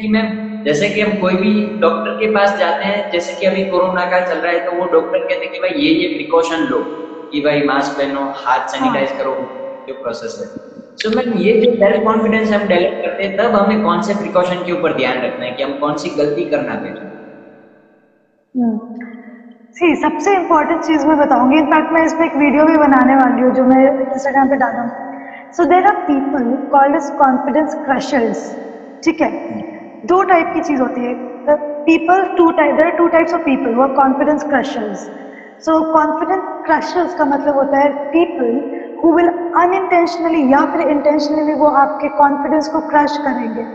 कि मैम जैसे कि हम कोई भी डॉक्टर के पास जाते हैं जैसे कि अभी कोरोना का चल रहा है तो वो डॉक्टर कहते हैं कि भाई ये ये प्रिकॉशन लो कि भाई मास्क पहनो हाथ सैनिटाइज हाँ। करो जो प्रोसेस है। सो so, मैम ये जो सेल्फ कॉन्फिडेंस हम डेवलप करते हैं तब हमें कौन से प्रिकॉशन के ऊपर ध्यान रखना है कि हम कौन सी गलती करना बैठे सी हम्म। सबसे इम्पोर्टेंट चीज़ मैं बताऊँगी। इनफैक्ट मैं इसमें एक वीडियो भी बनाने वाली हूँ जो मैं इंस्टाग्राम पे डाला हूँ so there are people called as confidence crushers ठीक है? दो टाइप की चीज़ होती है। People two type there two types of people वो confidence crushers so confidence crushers का मतलब होता है पीपल हु विल अनइंटेंशनली या फिर इंटेंशनली वो आपके कॉन्फिडेंस को क्रश करेंगे।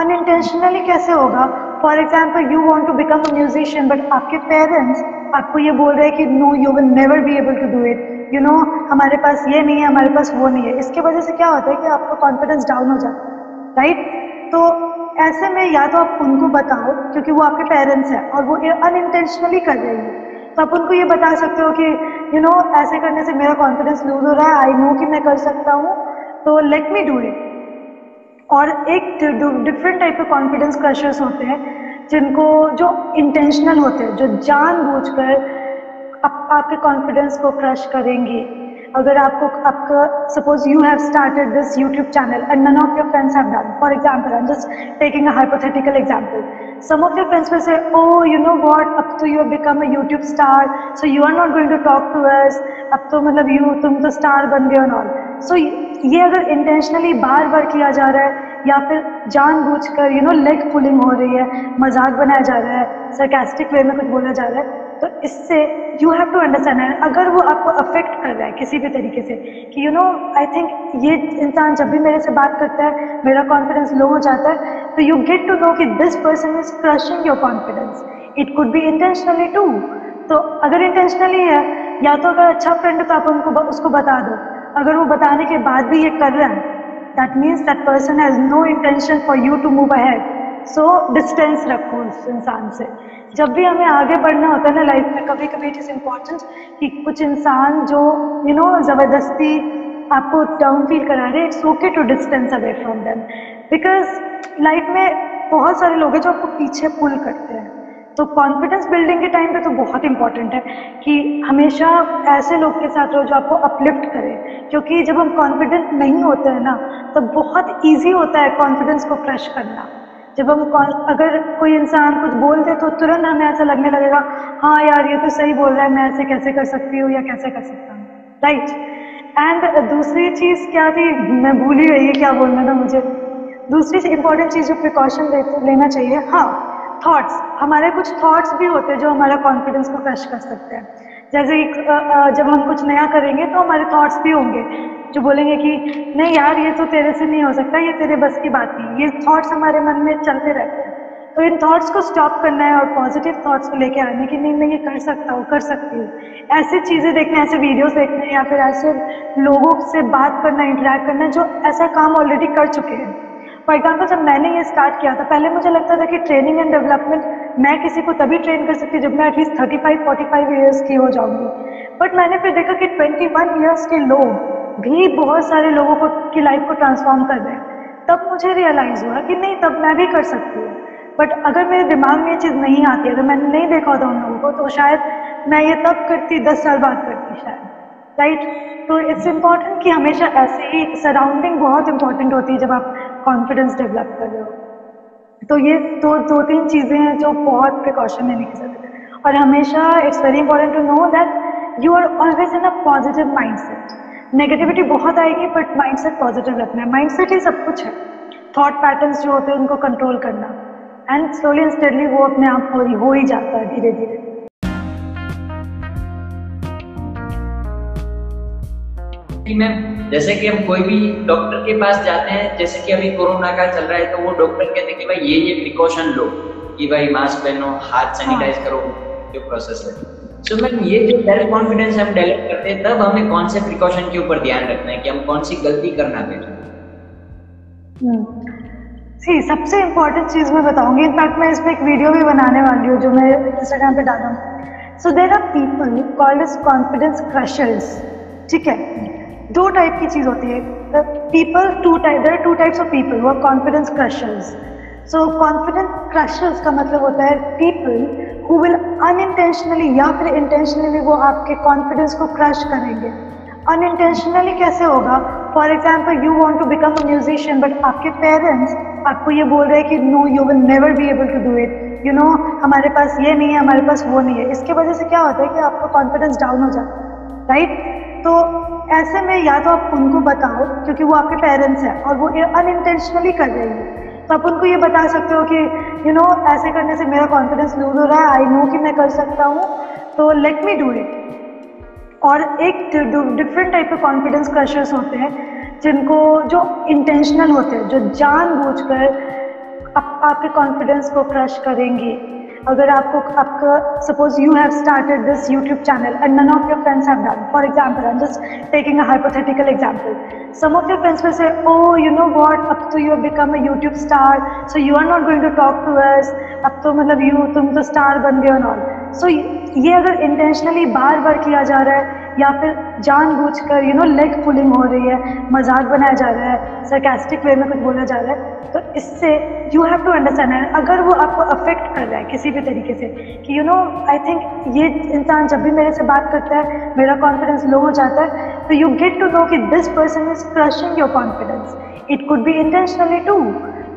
अनइंटेंशनली कैसे होगा? For example you want to become a musician but आपके पेरेंट्स आपको ये बोल रहे हैं कि no you will never be able to do it you know हमारे पास ये नहीं है, हमारे पास वो नहीं है। इसके वजह से क्या होता है कि आपका कॉन्फिडेंस डाउन हो जाता है राइट तो ऐसे में या तो आप उनको बताओ क्योंकि वो आपके पेरेंट्स हैं और वो अनइंटेंशनली कर रही है। तो आप उनको ये बता सकते हो कि यू you नो know, ऐसे करने से मेरा कॉन्फिडेंस लूज हो रहा है आई नो कि मैं कर सकता हूँ तो लेट मी डू इट और एक डिफरेंट टाइप के कॉन्फिडेंस क्रशर्स होते हैं जिनको जो इंटेंशनल होते हैं जो जानबूझकर आप, आपके कॉन्फिडेंस को क्रश करेंगे। अगर आपको, आपका suppose you have started this YouTube channel and none of your friends have done for example I am just taking a hypothetical example some of your friends will say oh you know what? अब तो you have become a YouTube star, so you are not going to talk to us. अब तो मतलब you तुम तो star बन गए और सो ये अगर इंटेंशनली बार बार किया जा रहा है, या फिर जानबूझकर यू नो लेग पुलिंग हो रही है, मज़ाक बनाया जा रहा है सरकास्टिक वे में कुछ बोला जा रहा है तो इससे यू हैव टू अंडरस्टैंड अगर वो आपको अफेक्ट कर रहा है किसी भी तरीके से, कि यू नो आई थिंक ये इंसान जब भी मेरे से बात करता है, मेरा कॉन्फिडेंस लो हो जाता है तो यू गेट टू नो कि this person is crushing your confidence it could be intentionally too तो अगर इंटेंशनली है, या तो अगर अच्छा फ्रेंड है तो आप उनको उसको बता दो। अगर वो बताने के बाद भी ये कर रहा है that means that person has no intention for you to move ahead so distance रखो उस इंसान से। जब भी हमें आगे बढ़ना होता है ना लाइफ में कभी कभी इट इज़ इंपॉर्टेंट कि कुछ इंसान जो यू नो ज़बरदस्ती आपको डाउन फील करा रहे it's okay to distance away from them because life में बहुत सारे लोग हैं जो आपको पीछे पुल करते हैं। तो कॉन्फिडेंस बिल्डिंग के टाइम पे तो बहुत इंपॉर्टेंट है कि हमेशा ऐसे लोग के साथ रहो जो आपको अपलिफ्ट करे। क्योंकि जब हम कॉन्फिडेंट नहीं होते हैं ना तो बहुत ईजी होता है कॉन्फिडेंस को क्रश करना। जब हम अगर कोई इंसान कुछ बोल दे तो तुरंत हमें ऐसा लगने लगेगा हाँ यार, ये तो सही बोल रहा है, मैं ऐसे कैसे कर सकती हूँ या कैसे कर सकता हूँ? राइट एंड दूसरी चीज़ क्या थी? मैं भूल ही गई क्या बोलना था मुझे। दूसरी इंपॉर्टेंट चीज़ जो प्रिकॉशन लेना चाहिए हाँ थॉट्स हमारे कुछ थॉट्स भी होते हैं जो हमारा कॉन्फिडेंस को क्रश कर सकते हैं। जैसे जब हम कुछ नया करेंगे तो हमारे थॉट्स भी होंगे, जो बोलेंगे कि, नहीं यार, ये तो तेरे से नहीं हो सकता, ये तेरे बस की बात नहीं, ये थॉट्स हमारे मन में चलते रहते हैं। तो इन थॉट्स को स्टॉप करना है और पॉजिटिव थॉट्स को लेके आने की नहीं मैं ये कर सकता हूँ, कर सकती हूँ। ऐसी चीज़ें देखना, ऐसे वीडियोस देखने या फिर ऐसे लोगों से बात करना इंटरेक्ट करना, जो ऐसा काम ऑलरेडी कर चुके हैं। फॉर एग्ज़ाम्पल जब मैंने ये स्टार्ट किया था, पहले मुझे लगता था कि ट्रेनिंग एंड डेवलपमेंट मैं किसी को तभी ट्रेन कर सकती जब मैं at least thirty five forty five years की हो जाऊँगी। बट मैंने फिर देखा कि ट्वेंटी वन ईयर्स के लोग भी बहुत सारे लोगों को, की लाइफ को ट्रांसफॉर्म कर रहे हैं। तब मुझे रियलाइज़ हुआ कि नहीं, तब मैं भी कर सकती हूँ। बट अगर मेरे दिमाग में ये चीज़ नहीं आती, अगर मैंने नहीं देखा होता उन लोगों को तो शायद मैं ये तब करती, दस साल बाद करती शायद। राइट तो इट्स इंपॉर्टेंट कि हमेशा ऐसे ही सराउंडिंग बहुत इंपॉर्टेंट होती है जब आप कॉन्फिडेंस डेवलप कर रहे हो। तो ये दो दो तीन चीज़ें हैं जो बहुत प्रिकॉशन लेने की ज़रूरत है। और हमेशा it's very important to know that you are always in a positive mind set negativity बहुत आएगी बट माइंड सेट पॉजिटिव रखना है। माइंड सेट ही सब कुछ है। थॉट पैटर्न्स जो होते हैं, उनको कंट्रोल करना। एंड स्लोली एंड स्टेडली वो अपने आप हो ही हो ही जाता है धीरे धीरे मैम जैसे कि हम कोई भी डॉक्टर के पास जाते हैं जैसे कि अभी कोरोना का चल रहा है तो वो डॉक्टर कहते हैं कि भाई ये ये प्रिकॉशन लो कि भाई मास्क पहनो हाथ सैनिटाइज हाँ। करो जो प्रोसेस है। सो so, मैम ये जो सेल्फ कॉन्फिडेंस हम डेवलप करते हैं तब हमें कौन से प्रिकॉशन के ऊपर ध्यान रखना है कि हम कौन सी गलती करना बैठे सी सबसे इम्पोर्टेंट चीज़ मैं बताऊँगी। इनफैक्ट मैं इसमें एक वीडियो भी बनाने वाली हूँ जो मैं इंस्टाग्राम पे डाला हूँ so there are people called as confidence crushers ठीक है? दो टाइप की चीज़ होती है। People two type there two types of people वो confidence crushers so confidence crushers का मतलब होता है पीपल हु विल अनइंटेंशनली या फिर इंटेंशनली वो आपके कॉन्फिडेंस को क्रश करेंगे। अनइंटेंशनली कैसे होगा? For example you want to become a musician but आपके पेरेंट्स आपको ये बोल रहे हैं कि no you will never be able to do it you know हमारे पास ये नहीं है, हमारे पास वो नहीं है। इसके वजह से क्या होता है कि आपका कॉन्फिडेंस डाउन हो जाता है राइट तो ऐसे में या तो आप उनको बताओ क्योंकि वो आपके पेरेंट्स हैं और वो अनइंटेंशनली कर रही है। तो आप उनको ये बता सकते हो कि यू you नो know, ऐसे करने से मेरा कॉन्फिडेंस लूज हो रहा है आई नो कि मैं कर सकता हूँ। तो लेट मी डू इट और एक डिफरेंट टाइप के कॉन्फिडेंस क्रशर्स होते हैं जिनको जो इंटेंशनल होते हैं जो जान जानबूझकर आप, आपके कॉन्फिडेंस को क्रश करेंगे। अगर आपको, आपका suppose you have started this YouTube channel and none of your friends have done for example I am just taking a hypothetical example some of your friends will say oh you know what अब तो you have become a YouTube star so you are not going to talk to us अब तो मतलब you तुम तो star बन गए not so ये अगर इंटेंशनली बार बार किया जा रहा है या फिर जानबूझकर यू नो लेग पुलिंग हो रही है, मज़ाक बनाया जा रहा है सरकास्टिक वे में कुछ बोला जा रहा है तो इससे यू हैव टू अंडरस्टैंड अगर वो आपको अफेक्ट कर रहा है किसी भी तरीके से, कि यू नो आई थिंक ये इंसान जब भी मेरे से बात करता है, मेरा कॉन्फिडेंस लो हो जाता है तो यू गेट टू नो कि this person is crushing your confidence it could be intentionally too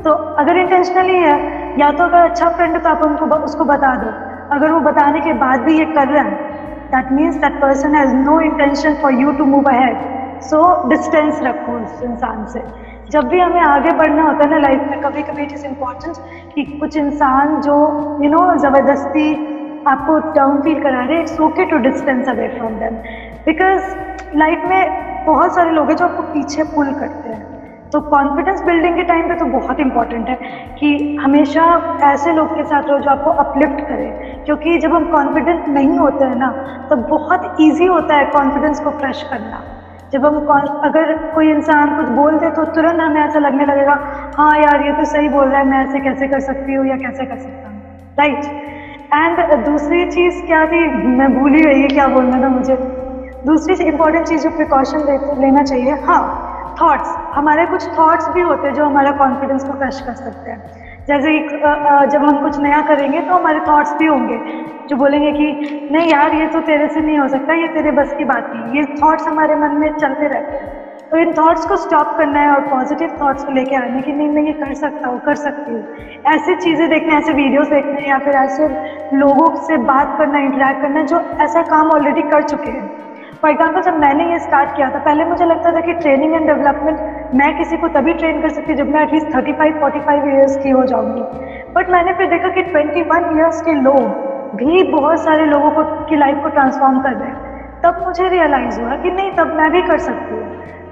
तो अगर इंटेंशनली है, या तो अगर अच्छा फ्रेंड है तो आप उनको उसको बता दो। अगर वो बताने के बाद भी ये कर रहा है that means that person has no intention for you to move ahead. So, distance रखो उस इंसान से जब भी हमें आगे बढ़ना होता है ना लाइफ में कभी कभी इट इज़ इंपॉर्टेंट कि कुछ इंसान जो यू नो ज़बरदस्ती आपको डाउन फील करा रहे it's okay to distance away from them because life में बहुत सारे लोग हैं जो आपको पीछे पुल करते हैं तो कॉन्फिडेंस बिल्डिंग के टाइम पे तो बहुत इंपॉर्टेंट है कि हमेशा ऐसे लोग के साथ रहो जो आपको अपलिफ्ट करें। क्योंकि जब हम कॉन्फिडेंट नहीं होते हैं ना तो बहुत ईजी होता है कॉन्फिडेंस को फ्रेश करना। जब हम अगर कोई इंसान कुछ बोल दे तो तुरंत हमें ऐसा लगने लगेगा हाँ यार, ये तो सही बोल रहा है, मैं ऐसे कैसे कर सकती हूँ या कैसे कर सकता हूँ? राइट एंड दूसरी चीज़ क्या थी? मैं भूल ही गई क्या बोलना था मुझे। दूसरी इंपॉर्टेंट चीज़ जो प्रिकॉशन लेना चाहिए हाँ थॉट्स हमारे कुछ थॉट्स भी होते हैं जो हमारा कॉन्फिडेंस को क्रश कर सकते हैं। जैसे कि जब हम कुछ नया करेंगे तो हमारे थॉट्स भी होंगे, जो बोलेंगे कि, नहीं यार, ये तो तेरे से नहीं हो सकता, ये तेरे बस की बात नहीं, ये थॉट्स हमारे मन में चलते रहते हैं। तो इन थॉट्स को स्टॉप करना है और पॉजिटिव थॉट्स को लेके आने की, नहीं, मैं ये कर सकता हूँ, कर सकती हूँ। ऐसी चीज़ें देखना, ऐसे वीडियोस देखने या फिर ऐसे लोगों से बात करना इंटरेक्ट करना, जो ऐसा काम ऑलरेडी कर चुके हैं। फॉर एग्ज़ाम्पल जब मैंने ये स्टार्ट किया था, पहले मुझे लगता था कि ट्रेनिंग एंड डेवलपमेंट मैं किसी को तभी ट्रेन कर सकती जब मैं at least thirty five forty five years की हो जाऊँगी। बट मैंने फिर देखा कि ट्वेंटी वन ईयर्स के लोग भी बहुत सारे लोगों को, की लाइफ को ट्रांसफॉर्म कर रहे हैं। तब मुझे रियलाइज़ हुआ कि नहीं, तब मैं भी कर सकती हूँ।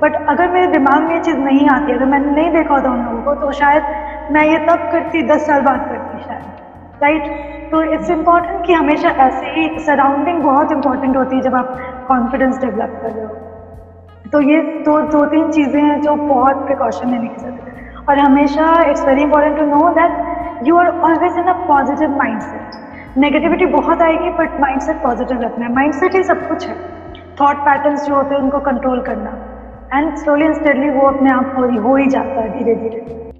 बट अगर मेरे दिमाग में ये चीज़ नहीं आती, अगर मैंने नहीं देखा होता उन लोगों को तो शायद मैं ये तब करती, दस साल बाद करती शायद। राइट तो इट्स इंपॉर्टेंट कि हमेशा ऐसे ही सराउंडिंग बहुत इंपॉर्टेंट होती है। जब आप कॉन्फिडेंस डेवलप कर रहे हो। तो ये दो दो तीन चीज़ें हैं जो बहुत प्रिकॉशन लेने की ज़रूरत है। और हमेशा it's very important to know that you are always in a positive mind set negativity बहुत आएगी बट माइंड सेट पॉजिटिव रखना है। माइंड सेट ही सब कुछ है। थॉट पैटर्न्स जो होते हैं, उनको कंट्रोल करना। एंड स्लोली एंड स्टेडली वो अपने आप हो ही जाता है धीरे धीरे